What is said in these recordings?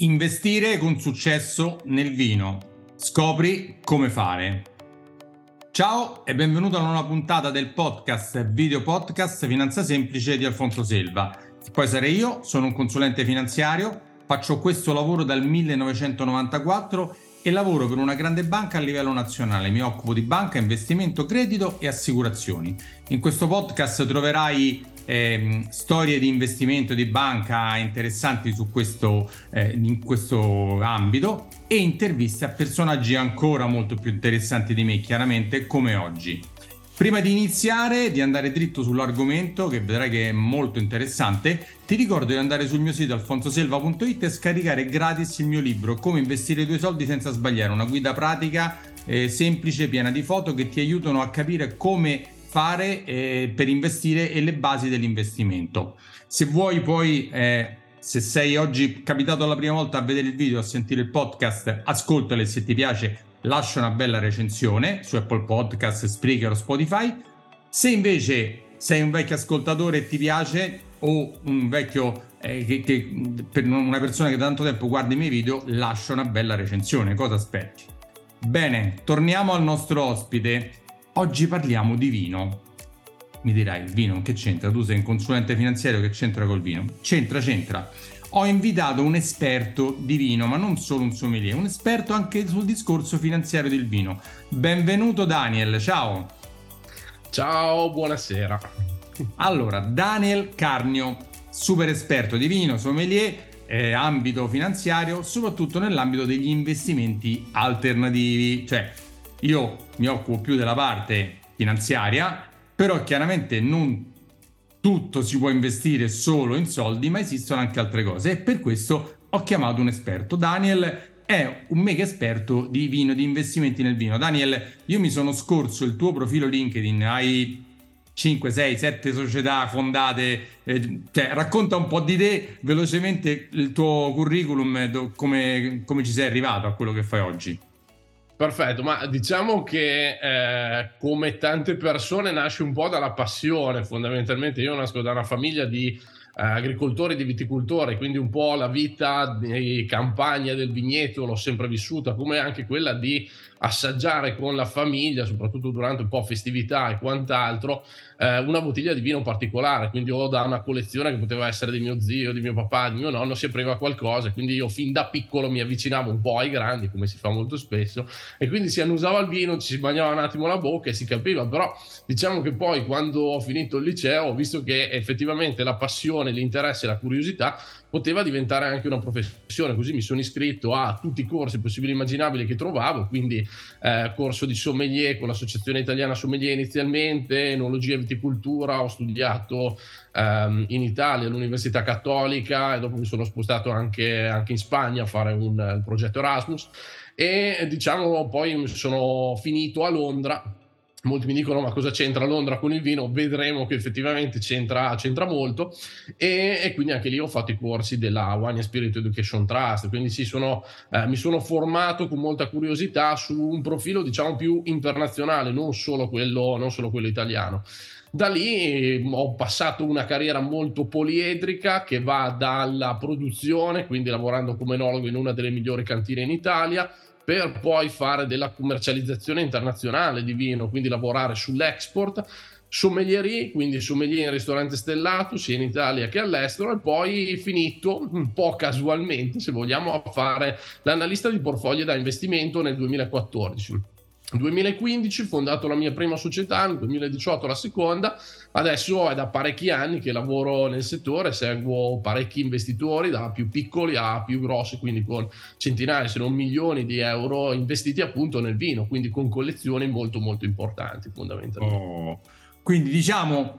Investire con successo nel vino. Scopri come fare. Ciao e benvenuto alla nuova puntata del podcast Video Podcast Finanza Semplice di Alfonso Selva. Poi sarei io, sono un consulente finanziario, faccio questo lavoro dal 1994 e lavoro per una grande banca a livello nazionale. Mi occupo di banca, investimento, credito e assicurazioni. In questo podcast troverai eh, storie di investimento di banca interessanti su questo, eh, in questo ambito e interviste a personaggi ancora molto più interessanti di me, chiaramente come oggi. Prima di iniziare, di andare dritto sull'argomento, che vedrai che è molto interessante, ti ricordo di andare sul mio sito alfonsoselva.it e scaricare gratis il mio libro Come investire i tuoi soldi senza sbagliare, una guida pratica, eh, semplice, piena di foto che ti aiutano a capire come fare eh, per investire e le basi dell'investimento. Se vuoi poi, eh, se sei oggi capitato la prima volta a vedere il video, a sentire il podcast, ascoltalo e se ti piace lascia una bella recensione su Apple Podcast, Spreaker o Spotify. Se invece sei un vecchio ascoltatore e ti piace o un vecchio eh, che, che, per una persona che da tanto tempo guarda i miei video, lascia una bella recensione. Cosa aspetti? Bene, torniamo al nostro ospite Oggi parliamo di vino. Mi dirai, il vino che c'entra? Tu sei un consulente finanziario che c'entra col vino? C'entra, c'entra. Ho invitato un esperto di vino, ma non solo un sommelier, un esperto anche sul discorso finanziario del vino. Benvenuto Daniel, ciao. Ciao, buonasera. Allora, Daniel Carnio, super esperto di vino, sommelier, eh, ambito finanziario, soprattutto nell'ambito degli investimenti alternativi, cioè io mi occupo più della parte finanziaria, però chiaramente non tutto si può investire solo in soldi, ma esistono anche altre cose e per questo ho chiamato un esperto. Daniel è un mega esperto di vino, di investimenti nel vino. Daniel, io mi sono scorso il tuo profilo LinkedIn, hai 5, 6, 7 società fondate, eh, cioè, racconta un po' di te velocemente il tuo curriculum, come, come ci sei arrivato a quello che fai oggi. Perfetto, ma diciamo che eh, come tante persone nasce un po' dalla passione, fondamentalmente. Io nasco da una famiglia di eh, agricoltori, di viticoltori, quindi un po' la vita di campagna del vigneto l'ho sempre vissuta, come anche quella di assaggiare con la famiglia, soprattutto durante un po' festività e quant'altro, eh, una bottiglia di vino particolare. Quindi ho da una collezione che poteva essere di mio zio, di mio papà, di mio nonno, si apriva qualcosa. Quindi io fin da piccolo mi avvicinavo un po' ai grandi, come si fa molto spesso, e quindi si annusava il vino, ci si bagnava un attimo la bocca e si capiva. Però diciamo che poi quando ho finito il liceo ho visto che effettivamente la passione, l'interesse e la curiosità poteva diventare anche una professione, così mi sono iscritto a tutti i corsi possibili e immaginabili che trovavo, quindi eh, corso di sommelier con l'Associazione Italiana Sommelier inizialmente, enologia e viticoltura, ho studiato ehm, in Italia all'Università Cattolica e dopo mi sono spostato anche, anche in Spagna a fare un, un progetto Erasmus. E diciamo poi sono finito a Londra molti mi dicono ma cosa c'entra Londra con il vino? Vedremo che effettivamente c'entra, c'entra molto. E, e, quindi anche lì ho fatto i corsi della Wine Spirit Education Trust. Quindi sì, sono, eh, mi sono formato con molta curiosità su un profilo diciamo più internazionale non solo quello, non solo quello italiano. Da lì ho passato una carriera molto poliedrica che va dalla produzione, quindi lavorando come enologo in una delle migliori cantine in Italia, per poi fare della commercializzazione internazionale di vino, quindi lavorare sull'export, sommelierie, quindi sommelier in ristorante stellato sia in Italia che all'estero e poi finito un po' casualmente, se vogliamo, a fare l'analista di portfolio da investimento nel 2014 nel 2015 ho fondato la mia prima società, nel 2018 la seconda, adesso è da parecchi anni che lavoro nel settore, seguo parecchi investitori da più piccoli a più grossi, quindi con centinaia se non milioni di euro investiti appunto nel vino, quindi con collezioni molto molto importanti fondamentalmente. Oh. Quindi diciamo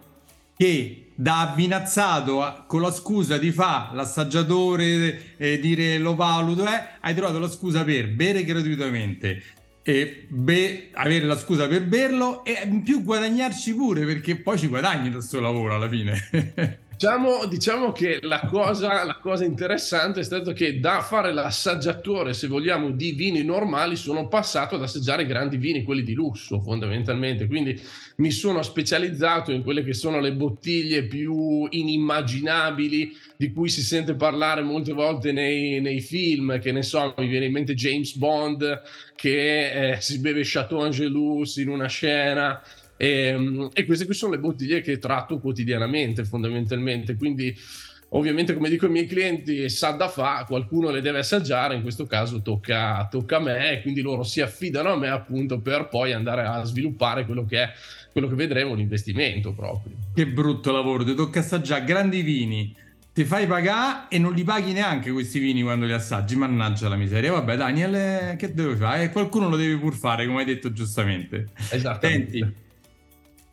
che da avvinazzato con la scusa di fa l'assaggiatore e dire lo valuto, eh, hai trovato la scusa per bere gratuitamente, e be- avere la scusa per berlo e in più guadagnarci pure perché poi ci guadagni dal suo lavoro alla fine. Diciamo, diciamo, che la cosa, la cosa, interessante è stato che da fare l'assaggiatore, se vogliamo, di vini normali, sono passato ad assaggiare grandi vini, quelli di lusso fondamentalmente. Quindi mi sono specializzato in quelle che sono le bottiglie più inimmaginabili, di cui si sente parlare molte volte nei, nei film, che ne so, mi viene in mente James Bond che eh, si beve Chateau Angelus in una scena e, ehm, e, queste qui sono le bottiglie che tratto quotidianamente fondamentalmente quindi ovviamente come dico ai miei clienti sa da fa qualcuno le deve assaggiare in questo caso tocca, tocca a me quindi loro si affidano a me appunto per poi andare a sviluppare quello che è quello che vedremo l'investimento proprio che brutto lavoro ti tocca assaggiare grandi vini ti fai pagare e non li paghi neanche questi vini quando li assaggi, mannaggia la miseria. Vabbè, Daniel, che devi fare? Eh, qualcuno lo deve pur fare, come hai detto giustamente. Esattamente.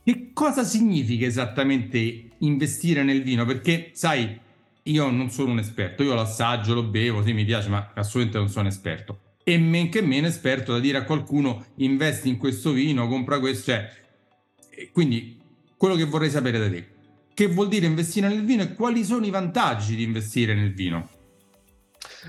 Che cosa significa esattamente investire nel vino? Perché, sai, io non sono un esperto, io l'assaggio, lo bevo, sì, mi piace, ma assolutamente non sono esperto. E men che meno esperto da dire a qualcuno investi in questo vino, compra questo, cioè... Quindi, quello che vorrei sapere da te, che vuol dire investire nel vino e quali sono i vantaggi di investire nel vino?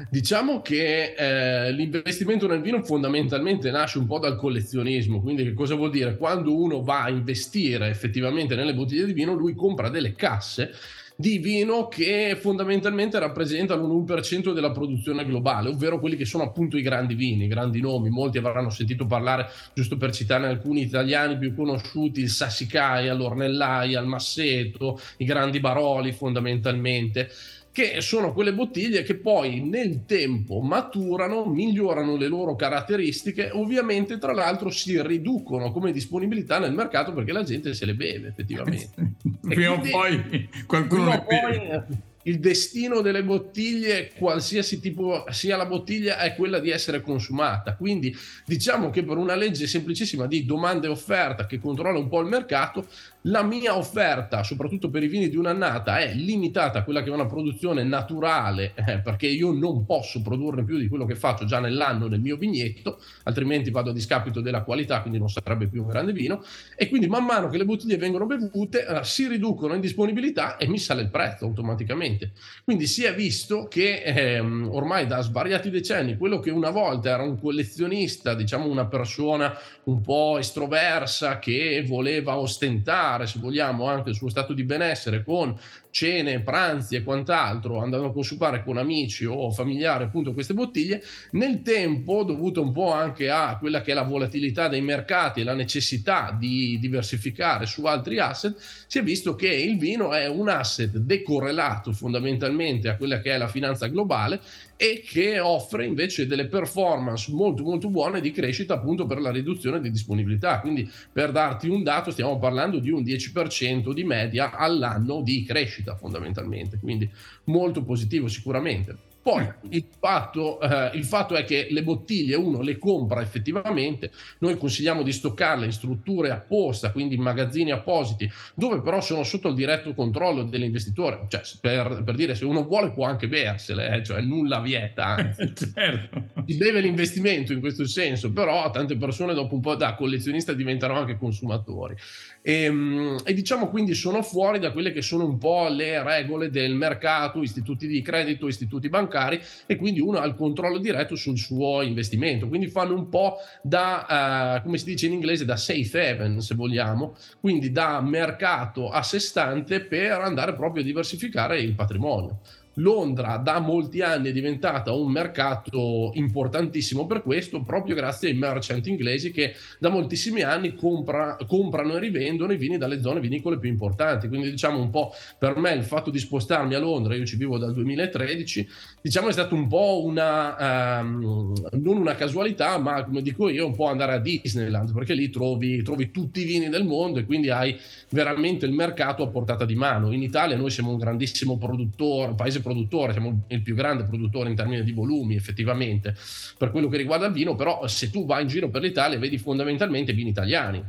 Diciamo che eh, l'investimento nel vino fondamentalmente nasce un po' dal collezionismo, quindi che cosa vuol dire? Quando uno va a investire effettivamente nelle bottiglie di vino, lui compra delle casse di vino che fondamentalmente rappresentano un 1% della produzione globale, ovvero quelli che sono appunto i grandi vini, i grandi nomi. Molti avranno sentito parlare, giusto per citare alcuni italiani più conosciuti, il Sassicaia, l'Ornellaia, il Masseto, i grandi Baroli fondamentalmente che sono quelle bottiglie che poi nel tempo maturano, migliorano le loro caratteristiche, ovviamente tra l'altro si riducono come disponibilità nel mercato perché la gente se le beve effettivamente. Prima o poi qualcuno le beve il destino delle bottiglie, qualsiasi tipo sia la bottiglia, è quella di essere consumata. Quindi diciamo che per una legge semplicissima di domanda e offerta che controlla un po' il mercato, la mia offerta, soprattutto per i vini di un'annata, è limitata a quella che è una produzione naturale, eh, perché io non posso produrre più di quello che faccio già nell'anno nel mio vignetto, altrimenti vado a discapito della qualità, quindi non sarebbe più un grande vino. E quindi man mano che le bottiglie vengono bevute, eh, si riducono in disponibilità e mi sale il prezzo automaticamente. Quindi si è visto che ehm, ormai da svariati decenni quello che una volta era un collezionista, diciamo una persona un po' estroversa che voleva ostentare, se vogliamo, anche il suo stato di benessere con cene, pranzi e quant'altro, andando a consumare con amici o familiari appunto queste bottiglie, nel tempo, dovuto un po' anche a quella che è la volatilità dei mercati e la necessità di diversificare su altri asset, si è visto che il vino è un asset decorrelato fondamentalmente a quella che è la finanza globale e che offre invece delle performance molto molto buone di crescita appunto per la riduzione di disponibilità. Quindi per darti un dato stiamo parlando di un 10% di media all'anno di crescita fondamentalmente, quindi molto positivo sicuramente. Poi il fatto, eh, il fatto, è che le bottiglie uno le compra effettivamente, noi consigliamo di stoccarle in strutture apposta, quindi in magazzini appositi, dove però sono sotto il diretto controllo dell'investitore. Cioè, per, per dire, se uno vuole può anche bersele, eh, cioè nulla vieta, anzi. certo. Si deve l'investimento in questo senso, però tante persone dopo un po' da collezionista diventano anche consumatori. E, ehm, e diciamo quindi sono fuori da quelle che sono un po' le regole del mercato, istituti di credito, istituti bancari bancari e quindi uno ha il controllo diretto sul suo investimento. Quindi fanno un po' da, uh, come si dice in inglese, da safe haven, se vogliamo, quindi da mercato a sé stante per andare proprio a diversificare il patrimonio. Londra da molti anni è diventata un mercato importantissimo per questo, proprio grazie ai merchant inglesi che da moltissimi anni compra, comprano e rivendono i vini dalle zone vinicole più importanti. Quindi diciamo un po' per me il fatto di spostarmi a Londra, io ci vivo dal 2013, diciamo è stato un po' una, um, non una casualità, ma come dico io, un po' andare a Disneyland, perché lì trovi, trovi tutti i vini del mondo e quindi hai veramente il mercato a portata di mano. In Italia noi siamo un grandissimo produttore, un paese produttore, siamo il più grande produttore in termini di volumi effettivamente per quello che riguarda il vino, però se tu vai in giro per l'Italia vedi fondamentalmente vini italiani.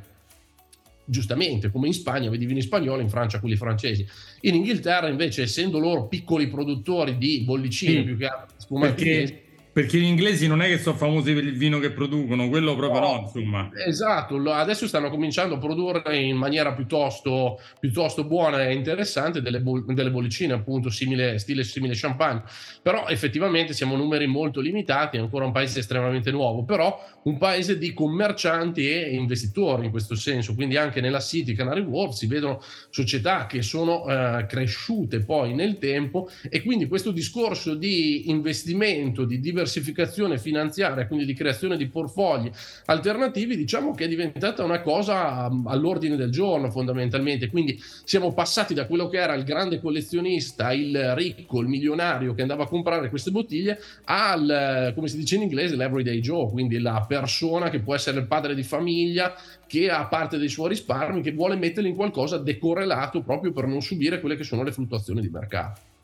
Giustamente, come in Spagna vedi vini spagnoli, in Francia quelli francesi. In Inghilterra invece, essendo loro piccoli produttori di bollicine sì, più che altro spumati, perché gli inglesi non è che sono famosi per il vino che producono, quello proprio no, no insomma. Esatto, adesso stanno cominciando a produrre in maniera piuttosto, piuttosto buona e interessante delle, delle bollicine, appunto, simile, stile simile champagne. Però effettivamente siamo numeri molto limitati, è ancora un paese estremamente nuovo, però un paese di commercianti e investitori in questo senso. Quindi anche nella City Canary Wharf si vedono società che sono eh, cresciute poi nel tempo e quindi questo discorso di investimento, di diversificazione, diversificazione finanziaria, quindi di creazione di portfogli alternativi, diciamo che è diventata una cosa mm, all'ordine del giorno fondamentalmente. Quindi siamo passati da quello che era il grande collezionista, il ricco, il milionario che andava a comprare queste bottiglie, al, come si dice in inglese, l'everyday Joe, quindi la persona che può essere il padre di famiglia, che ha parte dei suoi risparmi, che vuole metterli in qualcosa decorrelato proprio per non subire quelle che sono le fluttuazioni di mercato.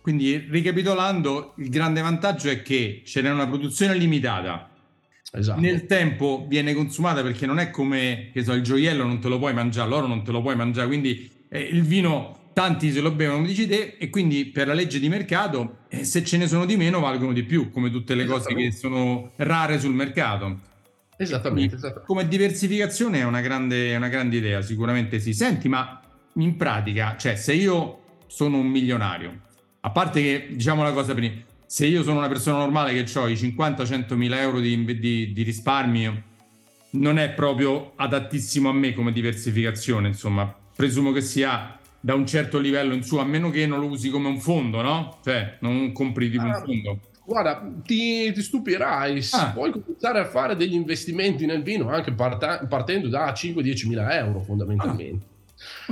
Quindi, ricapitolando, il grande vantaggio è che ce n'è una produzione limitata. Esatto. Nel tempo viene consumata perché non è come che so, il gioiello non te lo puoi mangiare, l'oro non te lo puoi mangiare, quindi eh, il vino tanti se lo bevono, come dici te, e quindi per la legge di mercato, eh, se ce ne sono di meno, valgono di più, come tutte le cose che sono rare sul mercato. Esattamente, esattamente. Come diversificazione è una, grande, è una grande idea, sicuramente sì. Senti, ma in pratica, cioè se io sono un milionario, a parte che, diciamo la cosa prima, se io sono una persona normale che ho i 50-100 mila euro di, di, di, risparmio, non è proprio adattissimo a me come diversificazione, insomma, presumo che sia da un certo livello in su, a meno che non lo usi come un fondo, no? Cioè, non compri tipo ah, un fondo. Guarda, ti, ti stupirai, ah. puoi cominciare a fare degli investimenti nel vino anche parta- partendo da 5-10 mila euro fondamentalmente. Ah.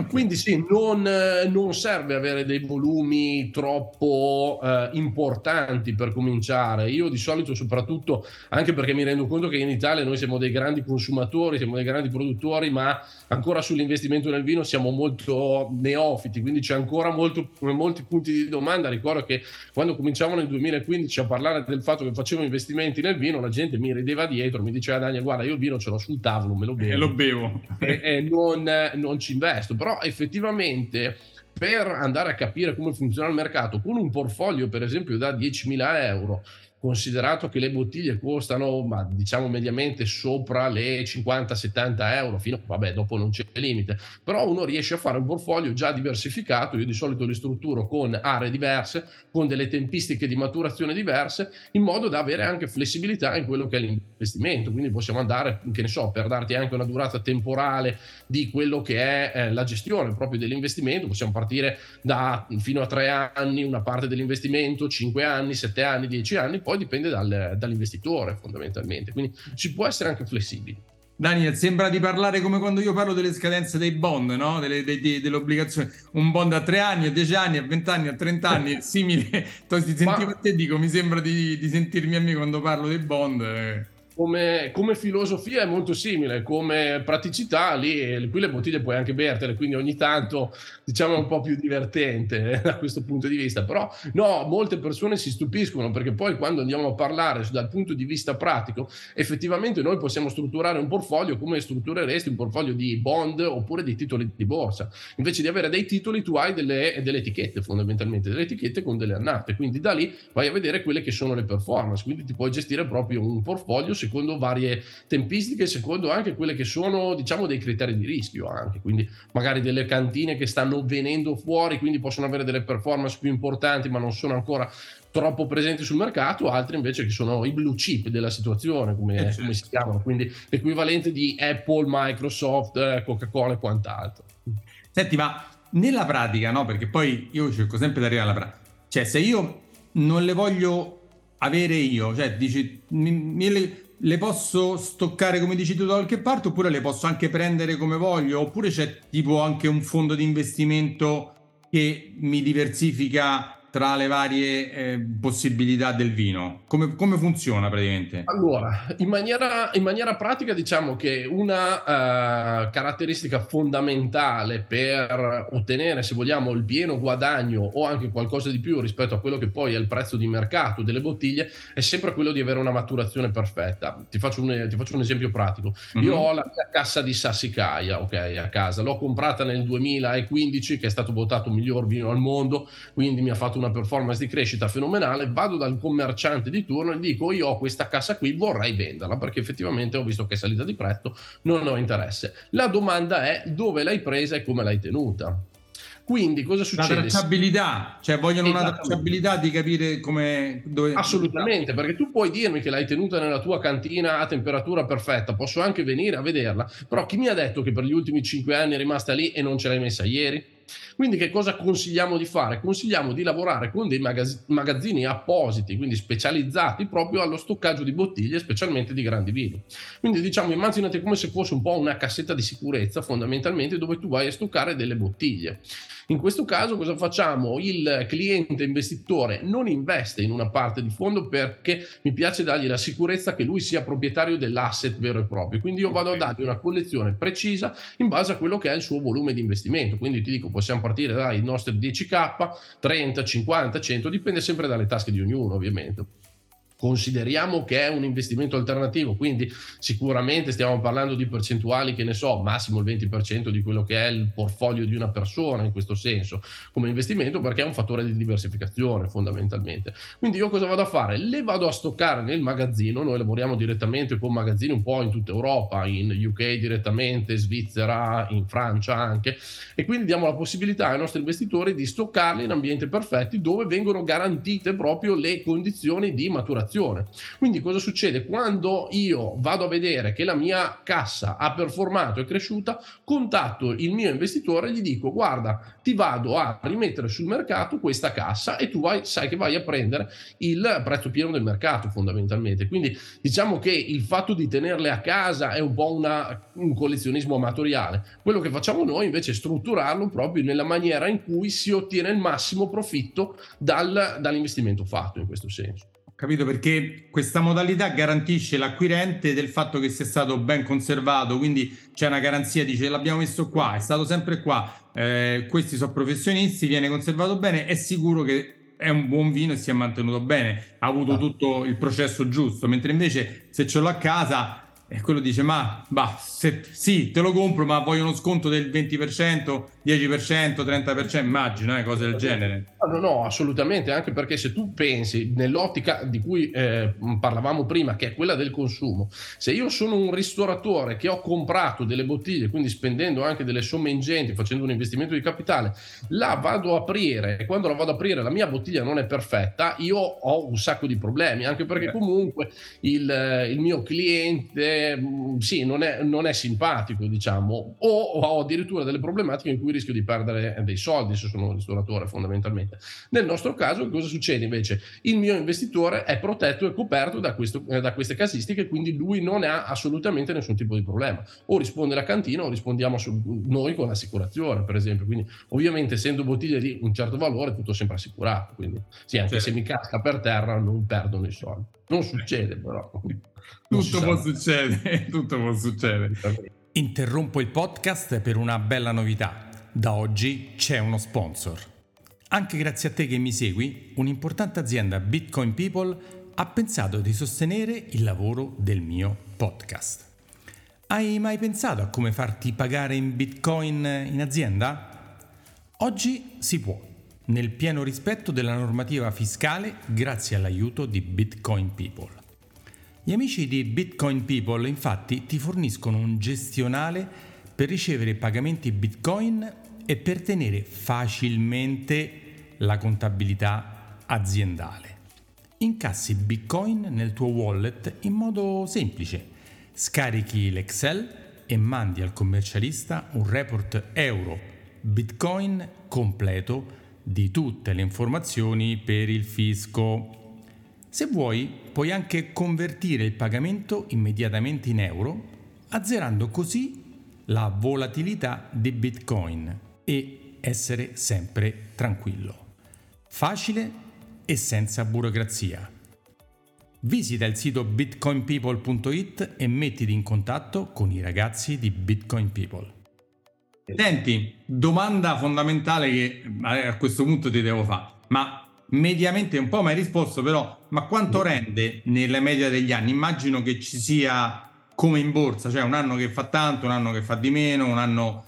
Quindi sì, non, non, serve avere dei volumi troppo eh, importanti per cominciare. Io di solito, soprattutto, anche perché mi rendo conto che in Italia noi siamo dei grandi consumatori, siamo dei grandi produttori, ma ancora sull'investimento nel vino siamo molto neofiti, quindi c'è ancora molto, molti punti di domanda. Ricordo che quando cominciamo nel 2015 a parlare del fatto che facevo investimenti nel vino, la gente mi rideva dietro, mi diceva Daniel, guarda, io il vino ce l'ho sul tavolo, me lo bevo. E lo bevo. E, e non, non ci investo questo, però effettivamente per andare a capire come funziona il mercato con un portfolio per esempio da 10.000 euro considerato che le bottiglie costano, ma diciamo mediamente sopra le 50-70 euro, fino, vabbè, dopo non c'è limite, però uno riesce a fare un portfolio già diversificato, io di solito li strutturo con aree diverse, con delle tempistiche di maturazione diverse, in modo da avere anche flessibilità in quello che è l'investimento, quindi possiamo andare, che ne so, per darti anche una durata temporale di quello che è eh, la gestione proprio dell'investimento, possiamo partire da fino a tre anni, una parte dell'investimento, cinque anni, sette anni, dieci anni, poi dipende dal, dall'investitore fondamentalmente, quindi si può essere anche flessibili. Daniel, sembra di parlare come quando io parlo delle scadenze dei bond, no? delle, delle, delle obbligazioni. Un bond a 3 anni, a 10 anni, a 20 anni, a 30 anni, simile. ti sentivo Ma... a te, dico, mi sembra di, di sentirmi a me quando parlo dei bond. Eh come, come, filosofia è molto simile, come praticità lì, qui le bottiglie puoi anche bertele, quindi ogni tanto diciamo è un po' più divertente eh, da questo punto di vista, però no, molte persone si stupiscono perché poi quando andiamo a parlare dal punto di vista pratico, effettivamente noi possiamo strutturare un portfolio come struttureresti un portfolio di bond oppure di titoli di borsa, invece di avere dei titoli tu hai delle, delle etichette fondamentalmente, delle etichette con delle annate, quindi da lì vai a vedere quelle che sono le performance, quindi ti puoi gestire proprio un portfolio secondo varie tempistiche, secondo anche quelle che sono, diciamo, dei criteri di rischio anche, quindi magari delle cantine che stanno venendo fuori, quindi possono avere delle performance più importanti, ma non sono ancora troppo presenti sul mercato, altri invece che sono i blue chip della situazione, come, eh, come si chiamano, quindi l'equivalente di Apple, Microsoft, eh, Coca-Cola e quant'altro. Senti, ma nella pratica, no? Perché poi io cerco sempre di arrivare alla pratica. Cioè, se io non le voglio avere io, cioè dici, mi, mi le, posso stoccare come dici tu da qualche parte oppure le posso anche prendere come voglio? Oppure c'è tipo anche un fondo di investimento che mi diversifica tra le varie eh, possibilità del vino? Come, come, funziona praticamente? Allora, in maniera, in maniera pratica diciamo che una uh, caratteristica fondamentale per ottenere, se vogliamo, il pieno guadagno o anche qualcosa di più rispetto a quello che poi è il prezzo di mercato delle bottiglie è sempre quello di avere una maturazione perfetta. Ti faccio un, ti faccio un esempio pratico. Mm-hmm. Io ho la mia cassa di Sassicaia, ok, a casa. L'ho comprata nel 2015 che è stato votato miglior vino al mondo, quindi mi ha fatto fatto una performance di crescita fenomenale, vado dal commerciante di turno e dico io ho questa cassa qui, vorrei venderla perché effettivamente ho visto che è salita di prezzo, non ho interesse. La domanda è dove l'hai presa e come l'hai tenuta. Quindi cosa succede? La tracciabilità, cioè vogliono una tracciabilità di capire come... Dove... Assolutamente, perché tu puoi dirmi che l'hai tenuta nella tua cantina a temperatura perfetta, posso anche venire a vederla, però chi mi ha detto che per gli ultimi cinque anni è rimasta lì e non ce l'hai messa ieri? Quindi che cosa consigliamo di fare? Consigliamo di lavorare con dei magaz- magazzini appositi, quindi specializzati proprio allo stoccaggio di bottiglie, specialmente di grandi vini. Quindi diciamo, immaginate come se fosse un po' una cassetta di sicurezza fondamentalmente dove tu vai a stoccare delle bottiglie. In questo caso cosa facciamo? Il cliente investitore non investe in una parte di fondo perché mi piace dargli la sicurezza che lui sia proprietario dell'asset vero e proprio. Quindi io vado a dargli una collezione precisa in base a quello che è il suo volume di investimento. Quindi ti dico, possiamo partire dai nostri 10k, 30, 50, 100, dipende sempre dalle tasche di ognuno ovviamente consideriamo che è un investimento alternativo, quindi sicuramente stiamo parlando di percentuali che ne so, massimo il 20% di quello che è il portfolio di una persona in questo senso come investimento perché è un fattore di diversificazione fondamentalmente. Quindi io cosa vado a fare? Le vado a stoccare nel magazzino, noi lavoriamo direttamente con magazzini un po' in tutta Europa, in UK direttamente, Svizzera, in Francia anche e quindi diamo la possibilità ai nostri investitori di stoccarli in ambienti perfetti dove vengono garantite proprio le condizioni di maturazione fatturazione. Quindi cosa succede? Quando io vado a vedere che la mia cassa ha performato e cresciuta, contatto il mio investitore e gli dico guarda, ti vado a rimettere sul mercato questa cassa e tu vai, sai che vai a prendere il prezzo pieno del mercato fondamentalmente. Quindi diciamo che il fatto di tenerle a casa è un po' una, un collezionismo amatoriale. Quello che facciamo noi invece è strutturarlo proprio nella maniera in cui si ottiene il massimo profitto dal, dall'investimento fatto in questo senso. Capito? Perché questa modalità garantisce l'acquirente del fatto che sia stato ben conservato, quindi c'è una garanzia, dice l'abbiamo messo qua, è stato sempre qua, eh, questi sono professionisti, viene conservato bene, è sicuro che è un buon vino e si è mantenuto bene, ha avuto ah. tutto il processo giusto, mentre invece se ce l'ho a casa e quello dice ma bah, se, sì te lo compro ma voglio uno sconto del 20% 10%, 30%, immagino, eh, cose del genere. No, no, assolutamente, anche perché se tu pensi nell'ottica di cui eh, parlavamo prima, che è quella del consumo, se io sono un ristoratore che ho comprato delle bottiglie, quindi spendendo anche delle somme ingenti, facendo un investimento di capitale, la vado a aprire e quando la vado ad aprire la mia bottiglia non è perfetta, io ho un sacco di problemi, anche perché comunque il, il mio cliente, mm, sì, non è, non è simpatico, diciamo, o ho addirittura delle problematiche in cui rischio di perdere dei soldi se sono un ristoratore fondamentalmente. Nel nostro caso cosa succede invece? Il mio investitore è protetto e coperto da, questo, eh, da queste casistiche, quindi lui non ha assolutamente nessun tipo di problema. O risponde la cantina o rispondiamo noi con l'assicurazione, per esempio. Quindi ovviamente essendo bottiglie di un certo valore tutto sempre assicurato. Quindi sì, anche certo. se mi casca per terra non perdono i soldi. Non succede però. tutto può succedere, tutto può succedere. Interrompo il podcast per una bella novità. Da oggi c'è uno sponsor. Anche grazie a te che mi segui, un'importante azienda Bitcoin People ha pensato di sostenere il lavoro del mio podcast. Hai mai pensato a come farti pagare in Bitcoin in azienda? Oggi si può, nel pieno rispetto della normativa fiscale grazie all'aiuto di Bitcoin People. Gli amici di Bitcoin People infatti ti forniscono un gestionale per ricevere pagamenti Bitcoin e per tenere facilmente la contabilità aziendale. Incassi Bitcoin nel tuo wallet in modo semplice. Scarichi l'Excel e mandi al commercialista un report euro Bitcoin completo di tutte le informazioni per il fisco. Se vuoi, puoi anche convertire il pagamento immediatamente in euro, azzerando così la volatilità di Bitcoin e essere sempre tranquillo. Facile e senza burocrazia. Visita il sito bitcoinpeople.it e mettiti in contatto con i ragazzi di Bitcoin People. Senti, domanda fondamentale che a questo punto ti devo fare, ma mediamente un po' mi hai risposto, però, ma quanto rende nella media degli anni? Immagino che ci sia come in borsa, cioè un anno che fa tanto, un anno che fa di meno, un anno...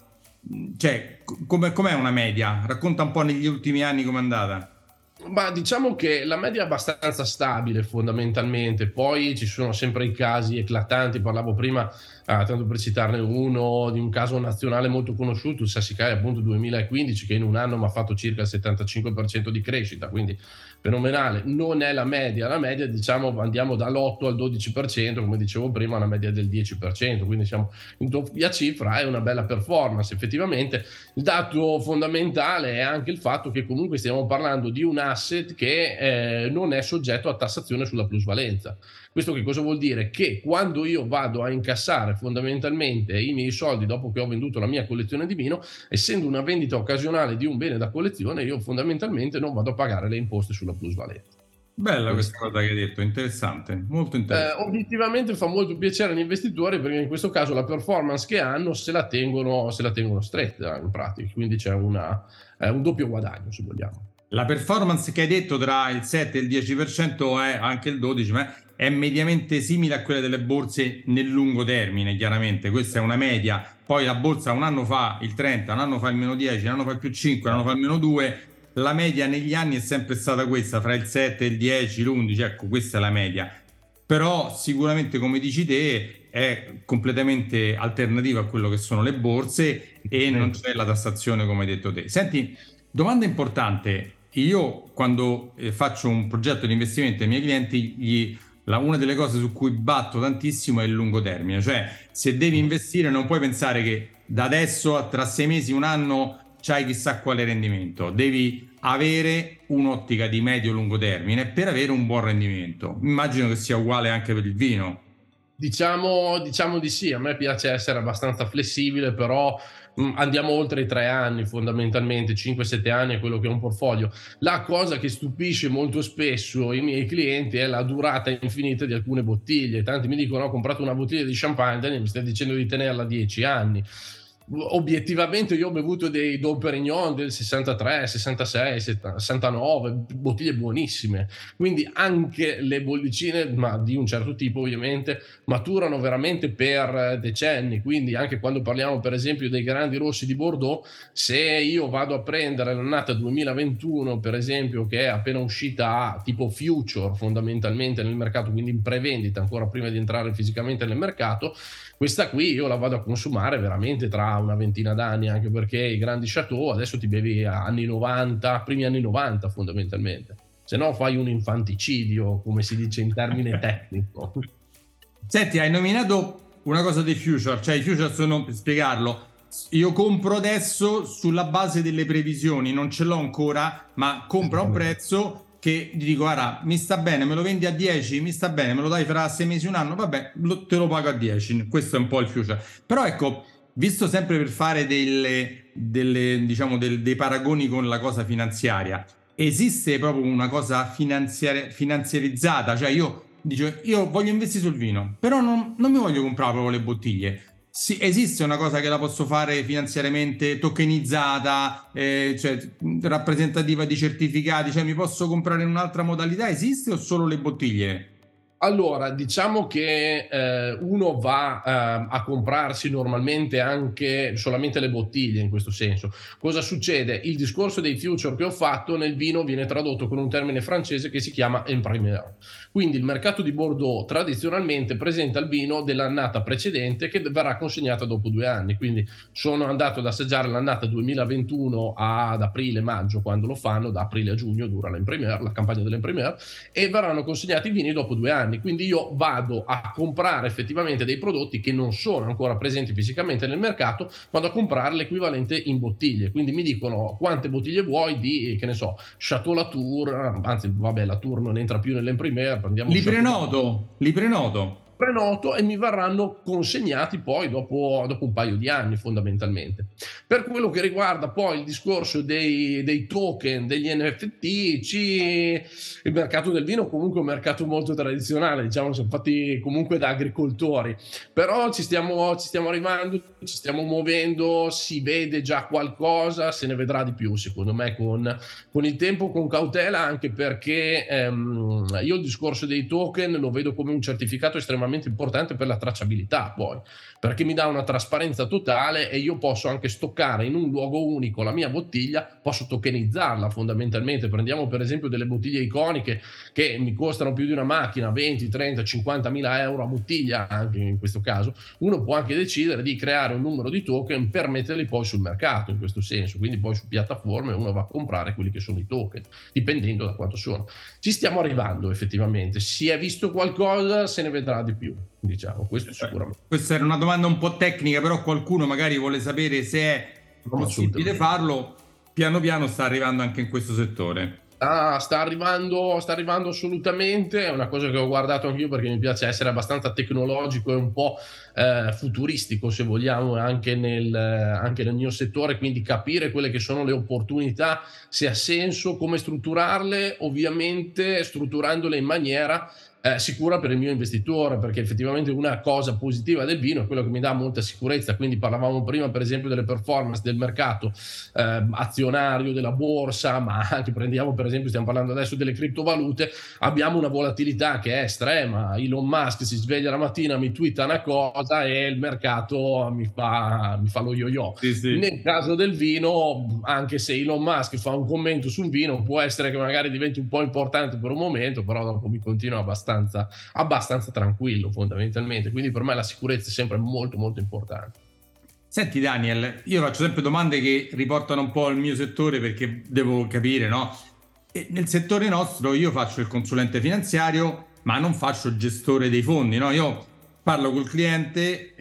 Cioè, com'è una media? Racconta un po' negli ultimi anni com'è andata. Ma diciamo che la media è abbastanza stabile fondamentalmente, poi ci sono sempre i casi eclatanti, parlavo prima Ah, tanto per citarne uno, di un caso nazionale molto conosciuto, il Sassikai appunto 2015, che in un anno mi ha fatto circa il 75% di crescita, quindi fenomenale. Non è la media, la media diciamo andiamo dall'8 al 12%, come dicevo prima, una media del 10%, quindi siamo in doppia cifra, è una bella performance effettivamente. Il dato fondamentale è anche il fatto che comunque stiamo parlando di un asset che eh, non è soggetto a tassazione sulla plusvalenza. Questo che cosa vuol dire? Che quando io vado a incassare fondamentalmente i miei soldi dopo che ho venduto la mia collezione di vino, essendo una vendita occasionale di un bene da collezione, io fondamentalmente non vado a pagare le imposte sulla plusvalenza. Bella questa cosa che hai detto, interessante, molto interessante. Eh, obiettivamente fa molto piacere agli investitori perché in questo caso la performance che hanno se la tengono, se la tengono stretta in pratica, quindi c'è una, eh, un doppio guadagno se vogliamo. La performance che hai detto tra il 7 e il 10% è anche il 12%, ma è mediamente simile a quella delle borse nel lungo termine, chiaramente. Questa è una media. Poi la borsa un anno fa il 30, un anno fa il meno 10, un anno fa il più 5, un anno fa il meno 2. La media negli anni è sempre stata questa, fra il 7 il 10, l'11, ecco, questa è la media. Però sicuramente, come dici te, è completamente alternativa a quello che sono le borse e non c'è la tassazione, come hai detto te. Senti, domanda importante. Io quando eh, faccio un progetto di investimento ai miei clienti gli la, una delle cose su cui batto tantissimo è il lungo termine, cioè se devi investire non puoi pensare che da adesso a tra sei mesi, un anno c'hai chissà quale rendimento, devi avere un'ottica di medio-lungo termine per avere un buon rendimento. Immagino che sia uguale anche per il vino. Diciamo, diciamo di sì, a me piace essere abbastanza flessibile, però Mm, andiamo oltre i tre anni fondamentalmente, 5-7 anni è quello che è un portfolio. La cosa che stupisce molto spesso i miei clienti è la durata infinita di alcune bottiglie. Tanti mi dicono ho comprato una bottiglia di champagne, mi stai dicendo di tenerla 10 anni obiettivamente io ho bevuto dei Dom Perignon del 63, 66, 69, bottiglie buonissime. Quindi anche le bollicine, ma di un certo tipo ovviamente, maturano veramente per decenni. Quindi anche quando parliamo per esempio dei grandi rossi di Bordeaux, se io vado a prendere l'annata 2021 per esempio che è appena uscita a tipo future fondamentalmente nel mercato, quindi in prevendita ancora prima di entrare fisicamente nel mercato, questa qui io la vado a consumare veramente tra una ventina d'anni, anche perché i grandi chateau adesso ti bevi anni 90, primi anni 90 fondamentalmente. Se no fai un infanticidio, come si dice in termine tecnico. Senti, hai nominato una cosa dei future, cioè i future sono, per spiegarlo, io compro adesso sulla base delle previsioni, non ce l'ho ancora, ma compro a un prezzo che gli dico guarda mi sta bene me lo vendi a 10 mi sta bene me lo dai fra 6 mesi un anno vabbè lo, te lo pago a 10 questo è un po' il future però ecco visto sempre per fare delle, delle diciamo del, dei paragoni con la cosa finanziaria esiste proprio una cosa finanziari- finanziarizzata cioè io dico io voglio investire sul vino però non, non mi voglio comprare proprio le bottiglie sì, esiste una cosa che la posso fare finanziariamente tokenizzata, eh, cioè rappresentativa di certificati, cioè mi posso comprare in un'altra modalità? Esiste o solo le bottiglie? Allora, diciamo che eh, uno va eh, a comprarsi normalmente anche solamente le bottiglie in questo senso. Cosa succede? Il discorso dei future che ho fatto nel vino viene tradotto con un termine francese che si chiama imprimeur. Quindi il mercato di Bordeaux tradizionalmente presenta il vino dell'annata precedente che verrà consegnata dopo due anni. Quindi sono andato ad assaggiare l'annata 2021 ad aprile-maggio quando lo fanno, da aprile a giugno dura la campagna dell'imprimeur e verranno consegnati i vini dopo due anni anni. Quindi io vado a comprare effettivamente dei prodotti che non sono ancora presenti fisicamente nel mercato, vado a comprare l'equivalente in bottiglie. Quindi mi dicono quante bottiglie vuoi di, che ne so, Chateau Latour, anzi vabbè la Tour non entra più nell'Emprimer, prendiamo... Li prenoto, li prenoto e mi verranno consegnati poi dopo, dopo, un paio di anni fondamentalmente. Per quello che riguarda poi il discorso dei, dei token, degli NFT, ci, il mercato del vino comunque è un mercato molto tradizionale, diciamo, sono fatti comunque da agricoltori, però ci stiamo, ci stiamo arrivando, ci stiamo muovendo, si vede già qualcosa, se ne vedrà di più secondo me con, con il tempo, con cautela, anche perché ehm, io il discorso dei token lo vedo come un certificato estremamente estremamente importante per la tracciabilità poi, perché mi dà una trasparenza totale e io posso anche stoccare in un luogo unico la mia bottiglia, posso tokenizzarla fondamentalmente. Prendiamo per esempio delle bottiglie iconiche che mi costano più di una macchina, 20, 30, 50 mila euro a bottiglia, anche in questo caso, uno può anche decidere di creare un numero di token per metterli poi sul mercato in questo senso, quindi poi su piattaforme uno va a comprare quelli che sono i token, dipendendo da quanto sono. Ci stiamo arrivando effettivamente, si è visto qualcosa, se ne vedrà di più, diciamo, questo sicuramente. Questa era una domanda un po' tecnica, però qualcuno magari vuole sapere se è possibile farlo, piano piano sta arrivando anche in questo settore. Ah, sta, arrivando, sta arrivando assolutamente, è una cosa che ho guardato anch'io perché mi piace essere abbastanza tecnologico e un po' eh, futuristico se vogliamo anche nel, anche nel, mio settore, quindi capire quelle che sono le opportunità, se ha senso, come strutturarle, ovviamente strutturandole in maniera eh, sicura per il mio investitore, perché effettivamente una cosa positiva del vino è quello che mi dà molta sicurezza. Quindi parlavamo prima, per esempio, delle performance del mercato eh, azionario, della borsa, ma anche prendiamo, per esempio, stiamo parlando adesso delle criptovalute, abbiamo una volatilità che è estrema. Elon Musk si sveglia la mattina, mi twitta una cosa e il mercato mi fa, mi fa lo yo-yo. Sì, sì. Nel caso del vino, anche se Elon Musk fa un commento sul vino, può essere che magari diventi un po' importante per un momento, però dopo mi continua abbastanza abbastanza, abbastanza tranquillo fondamentalmente, quindi per me la sicurezza è sempre molto molto importante. Senti Daniel, io faccio sempre domande che riportano un po' al mio settore perché devo capire, no? E nel settore nostro io faccio il consulente finanziario, ma non faccio il gestore dei fondi, no? Io parlo col cliente,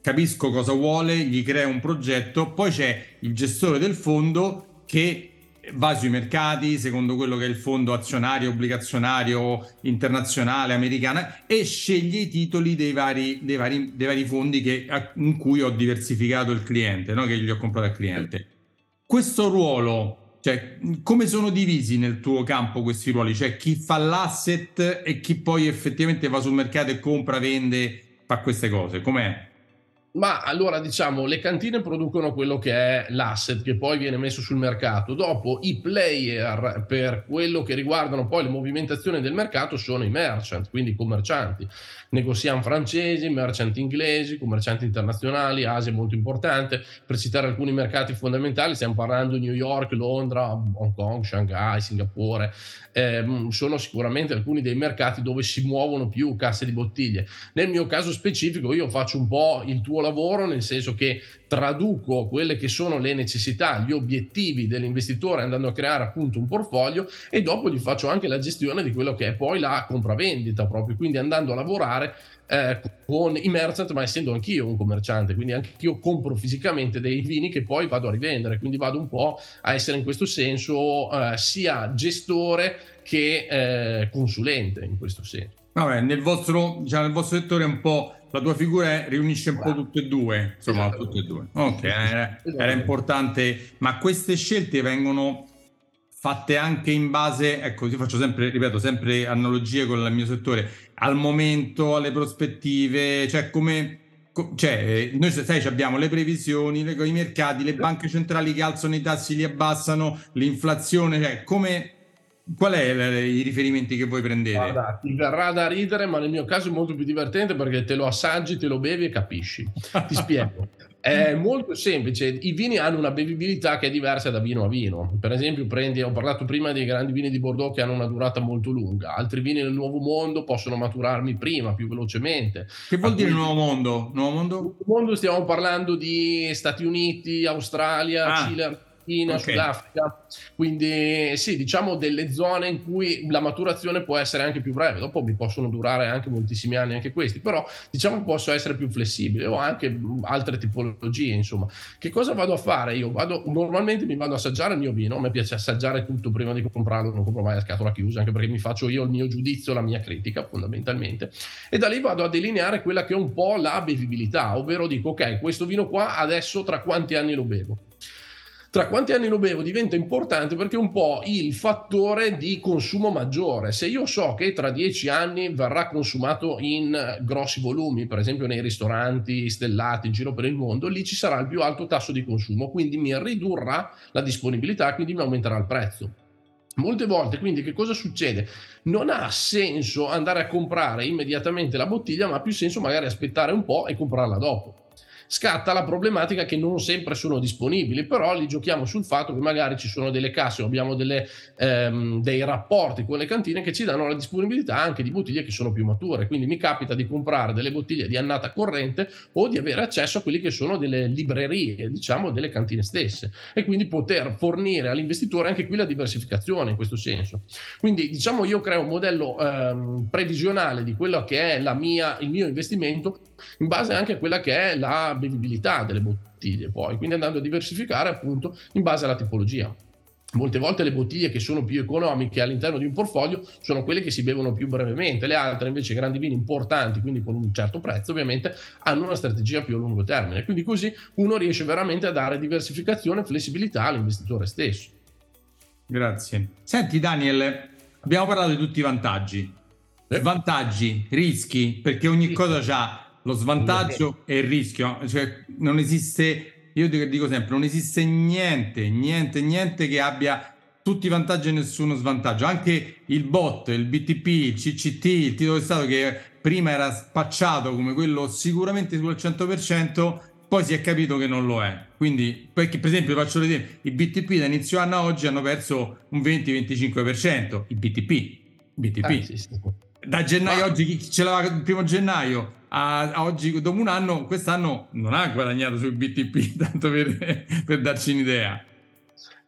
capisco cosa vuole, gli creo un progetto, poi c'è il gestore del fondo che va sui mercati secondo quello che è il fondo azionario, obbligazionario internazionale, americano e sceglie i titoli dei vari, dei vari, dei vari fondi che, in cui ho diversificato il cliente, no? che gli ho comprato al cliente. Questo ruolo, cioè, come sono divisi nel tuo campo questi ruoli? Cioè chi fa l'asset e chi poi effettivamente va sul mercato e compra, vende, fa queste cose? Com'è? Ma allora diciamo, le cantine producono quello che è l'asset che poi viene messo sul mercato. Dopo i player per quello che riguardano poi le movimentazioni del mercato sono i merchant, quindi i commercianti. Negoziamo francesi, merchant inglesi, commercianti internazionali, Asia è molto importante. Per citare alcuni mercati fondamentali, stiamo parlando di New York, Londra, Hong Kong, Shanghai, Singapore. Eh, sono sicuramente alcuni dei mercati dove si muovono più casse di bottiglie. Nel mio caso specifico io faccio un po' il tuo lavoro, nel senso che traduco quelle che sono le necessità, gli obiettivi dell'investitore andando a creare appunto un portfolio e dopo gli faccio anche la gestione di quello che è poi la compravendita proprio, quindi andando a lavorare eh, con i merchant, ma essendo anch'io un commerciante, quindi anche io compro fisicamente dei vini che poi vado a rivendere, quindi vado un po' a essere in questo senso eh, sia gestore che eh, consulente in questo senso. Vabbè, nel vostro, diciamo, nel vostro settore è un po' la tua figura riunisce un po' tutte e due, insomma, esatto. tutte e due. Ok, era, era, importante, ma queste scelte vengono fatte anche in base, ecco, ti faccio sempre, ripeto, sempre analogie con il mio settore, al momento, alle prospettive, cioè come cioè, noi sai, abbiamo le previsioni, le, i mercati, le banche centrali che alzano i tassi, li abbassano, l'inflazione, cioè come Qual è i riferimenti che voi prendete? Guarda, ti verrà da ridere, ma nel mio caso è molto più divertente perché te lo assaggi, te lo bevi e capisci. Ti spiego. È molto semplice, i vini hanno una bevibilità che è diversa da vino a vino. Per esempio, prendi, ho parlato prima dei grandi vini di Bordeaux che hanno una durata molto lunga, altri vini nel Nuovo Mondo possono maturarmi prima, più velocemente. Che vuol dire Nuovo Mondo? Nuovo Mondo? Nuovo Mondo stiamo parlando di Stati Uniti, Australia, ah. Cile, in okay. Sudafrica. Quindi sì, diciamo delle zone in cui la maturazione può essere anche più breve, dopo mi possono durare anche moltissimi anni anche questi, però diciamo posso essere più flessibile o anche altre tipologie, insomma. Che cosa vado a fare? Io vado normalmente mi vado a assaggiare il mio vino, a me piace assaggiare tutto prima di comprarlo, non compro mai a scatola chiusa, anche perché mi faccio io il mio giudizio, la mia critica fondamentalmente e da lì vado a delineare quella che è un po' la bevibilità, ovvero dico ok, questo vino qua adesso tra quanti anni lo bevo? Tra quanti anni lo bevo diventa importante perché è un po' il fattore di consumo maggiore. Se io so che tra dieci anni verrà consumato in grossi volumi, per esempio nei ristoranti stellati in giro per il mondo, lì ci sarà il più alto tasso di consumo, quindi mi ridurrà la disponibilità, quindi mi aumenterà il prezzo. Molte volte, quindi, che cosa succede? Non ha senso andare a comprare immediatamente la bottiglia, ma ha più senso magari aspettare un po' e comprarla dopo scatta la problematica che non sempre sono disponibili, però li giochiamo sul fatto che magari ci sono delle casse o abbiamo delle, ehm, dei rapporti con le cantine che ci danno la disponibilità anche di bottiglie che sono più mature. Quindi mi capita di comprare delle bottiglie di annata corrente o di avere accesso a quelli che sono delle librerie, diciamo, delle cantine stesse e quindi poter fornire all'investitore anche qui la diversificazione in questo senso. Quindi diciamo io creo un modello ehm, previsionale di quello che è mia, il mio investimento in base anche a quella che è la bevibilità delle bottiglie poi, quindi andando a diversificare appunto in base alla tipologia. Molte volte le bottiglie che sono più economiche all'interno di un portfolio sono quelle che si bevono più brevemente, le altre invece grandi vini importanti, quindi con un certo prezzo ovviamente, hanno una strategia più a lungo termine. Quindi così uno riesce veramente a dare diversificazione e flessibilità all'investitore stesso. Grazie. Senti Daniel, abbiamo parlato di tutti i vantaggi. Eh? Vantaggi, rischi, perché ogni cosa ha lo svantaggio e il rischio, cioè non esiste, io dico sempre, non esiste niente, niente, niente che abbia tutti i vantaggi e nessuno svantaggio. Anche il bot, il BTP, il CCT, il titolo di Stato che prima era spacciato come quello sicuramente sul 100%, poi si è capito che non lo è. Quindi, perché per esempio faccio vedere, i BTP da inizio anno a oggi hanno perso un 20-25%, i BTP. BTP. Ah, sì, sì. Da gennaio Ma... oggi chi ce l'aveva il primo gennaio a, oggi, dopo un anno, quest'anno non ha guadagnato sui BTP, tanto per, per darci un'idea.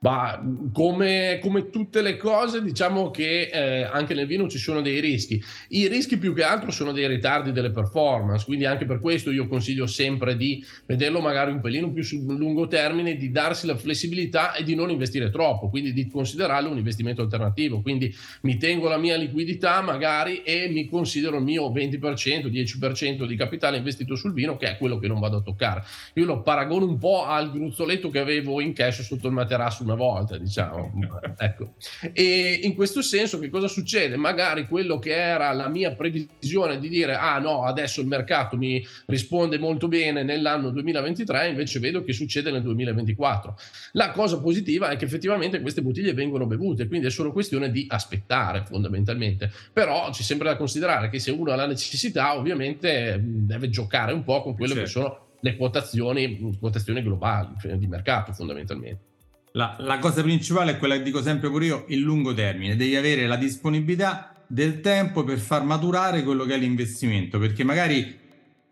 Ma come, come, tutte le cose, diciamo che eh, anche nel vino ci sono dei rischi. I rischi più che altro sono dei ritardi delle performance, quindi anche per questo io consiglio sempre di vederlo magari un pelino più sul lungo termine, di darsi la flessibilità e di non investire troppo, quindi di considerarlo un investimento alternativo. Quindi mi tengo la mia liquidità magari e mi considero il mio 20%, 10% di capitale investito sul vino, che è quello che non vado a toccare. Io lo paragono un po' al gruzzoletto che avevo in cash sotto il materasso una volta, diciamo. ecco. E in questo senso che cosa succede? Magari quello che era la mia previsione di dire ah no, adesso il mercato mi risponde molto bene nell'anno 2023, invece vedo che succede nel 2024. La cosa positiva è che effettivamente queste bottiglie vengono bevute, quindi è solo questione di aspettare fondamentalmente. Però c'è sempre da considerare che se uno ha la necessità, ovviamente deve giocare un po' con quello certo. che sono le quotazioni, quotazioni globali di mercato fondamentalmente. La, la, cosa principale è quella che dico sempre pure io, il lungo termine. Devi avere la disponibilità del tempo per far maturare quello che è l'investimento, perché magari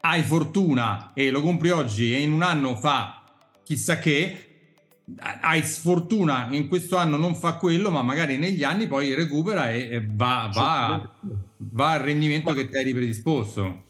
hai fortuna e lo compri oggi e in un anno fa chissà che, hai sfortuna in questo anno non fa quello, ma magari negli anni poi recupera e, e va, va, va, al rendimento che ti hai predisposto.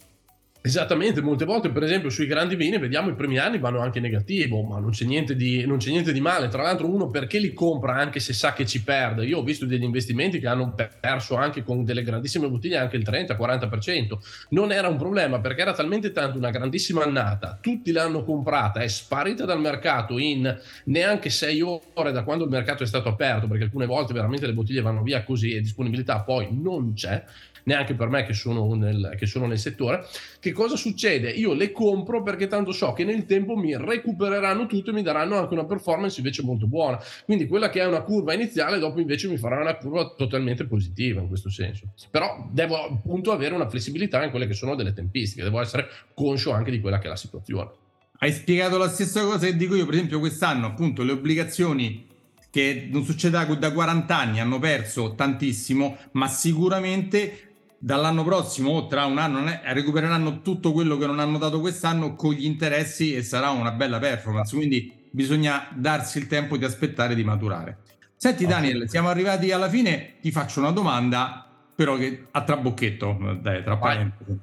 Esattamente, molte volte per esempio sui grandi vini vediamo i primi anni vanno anche negativo, ma non c'è, niente di, non c'è niente di male. Tra l'altro uno perché li compra anche se sa che ci perde? Io ho visto degli investimenti che hanno perso anche con delle grandissime bottiglie anche il 30-40%. Non era un problema perché era talmente tanto una grandissima annata, tutti l'hanno comprata, è sparita dal mercato in neanche 6 ore da quando il mercato è stato aperto, perché alcune volte veramente le bottiglie vanno via così e disponibilità poi non c'è neanche per me che sono, nel, che sono nel settore, che cosa succede? Io le compro perché tanto so che nel tempo mi recupereranno tutto e mi daranno anche una performance invece molto buona. Quindi quella che è una curva iniziale, dopo invece mi farà una curva totalmente positiva in questo senso. Però devo appunto avere una flessibilità in quelle che sono delle tempistiche, devo essere conscio anche di quella che è la situazione. Hai spiegato la stessa cosa che dico io, per esempio quest'anno appunto le obbligazioni che non succede da 40 anni hanno perso tantissimo, ma sicuramente dall'anno prossimo o tra un anno recupereranno tutto quello che non hanno dato quest'anno con gli interessi e sarà una bella performance. Quindi bisogna darsi il tempo di aspettare di maturare. Senti Daniel, siamo arrivati alla fine, ti faccio una domanda, però che a trabocchetto, dai, tra parentesi.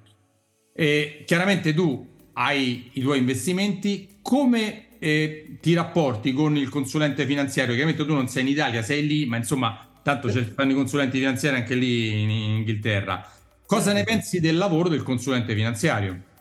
E chiaramente tu hai i tuoi investimenti, come eh, ti rapporti con il consulente finanziario? Chiaramente tu non sei in Italia, sei lì, ma insomma Tanto ci fanno i consulenti finanziari anche lì in Inghilterra. Cosa ne pensi del lavoro del consulente finanziario?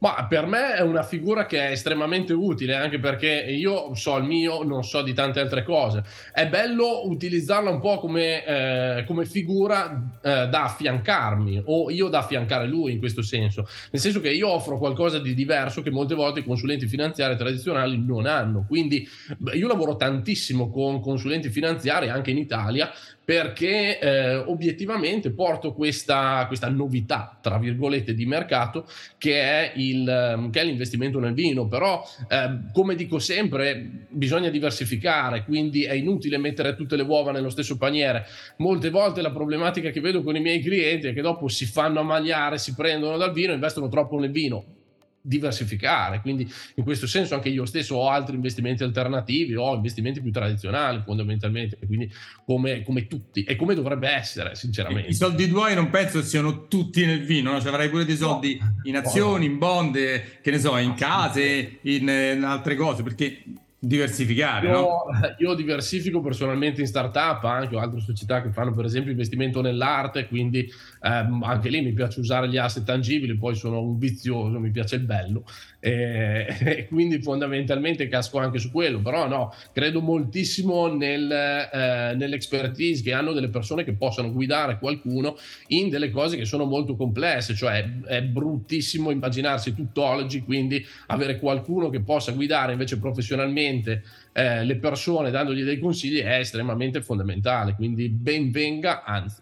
Ma per me è una figura che è estremamente utile, anche perché io so il mio, non so di tante altre cose. È bello utilizzarla un po' come, eh, come figura eh, da affiancarmi, o io da affiancare lui in questo senso. Nel senso che io offro qualcosa di diverso che molte volte i consulenti finanziari tradizionali non hanno. Quindi io lavoro tantissimo con consulenti finanziari anche in Italia perché eh, obiettivamente porto questa, questa, novità, tra virgolette, di mercato che è, il, ehm, che è l'investimento nel vino. Però, eh, come dico sempre, bisogna diversificare, quindi è inutile mettere tutte le uova nello stesso paniere. Molte volte la problematica che vedo con i miei clienti è che dopo si fanno ammaliare, si prendono dal vino, investono troppo nel vino diversificare. Quindi in questo senso anche io stesso ho altri investimenti alternativi, ho investimenti più tradizionali fondamentalmente, quindi come, come tutti e come dovrebbe essere sinceramente. I soldi tuoi non penso siano tutti nel vino, no? cioè avrai pure dei soldi no. in azioni, in bond, che ne so, in case, in, in altre cose, perché diversificare, io, no? Io diversifico personalmente in startup, anche ho altre società che fanno per esempio investimento nell'arte, quindi ehm, anche lì mi piace usare gli asset tangibili, poi sono un vizioso, mi piace il bello e, e quindi fondamentalmente casco anche su quello, però no, credo moltissimo nel, eh, nell'expertise che hanno delle persone che possano guidare qualcuno in delle cose che sono molto complesse, cioè è bruttissimo immaginarsi tuttologi, quindi avere qualcuno che possa guidare invece professionalmente eh, le persone dandogli dei consigli è estremamente fondamentale, quindi ben venga, anzi.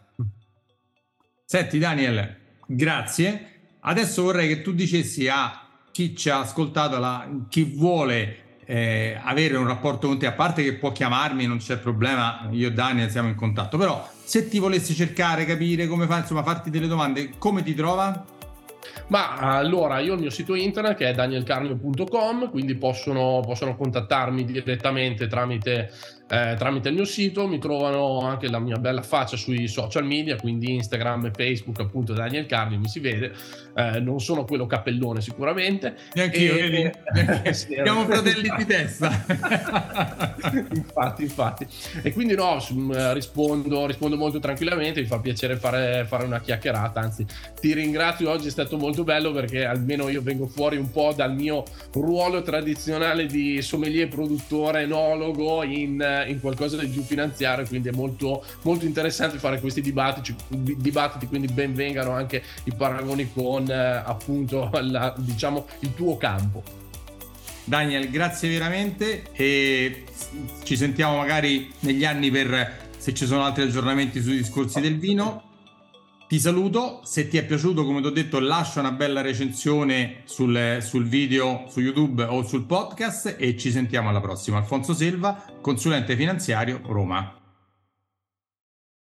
Senti Daniel, grazie. Adesso vorrei che tu dicessi a chi ci ha ascoltato, la, chi vuole eh, avere un rapporto con te, a parte che può chiamarmi, non c'è problema, io e Daniel siamo in contatto, però se ti volessi cercare, capire come fa, insomma, farti delle domande, come ti trova? Ma allora io ho il mio sito internet che è danielcarmio.com, quindi possono, possono contattarmi direttamente tramite eh, tramite il mio sito mi trovano anche la mia bella faccia sui social media, quindi Instagram e Facebook, appunto Daniel Carli, mi si vede. Eh, non sono quello cappellone sicuramente. Neanche io, vedi? Siamo fratelli di testa. infatti, infatti. E quindi no, rispondo, rispondo molto tranquillamente, mi fa piacere fare, fare una chiacchierata, anzi ti ringrazio, oggi è stato molto bello perché almeno io vengo fuori un po' dal mio ruolo tradizionale di sommelier, produttore, enologo in in qualcosa di più finanziario, quindi è molto, molto interessante fare questi dibattiti, dibattiti, quindi benvengano anche i paragoni con eh, appunto la, diciamo, il tuo campo. Daniel, grazie veramente e ci sentiamo magari negli anni per se ci sono altri aggiornamenti sui discorsi del vino. Ti saluto, se ti è piaciuto come ti ho detto lascia una bella recensione sul, sul, video su YouTube o sul podcast e ci sentiamo alla prossima. Alfonso Selva, consulente finanziario Roma.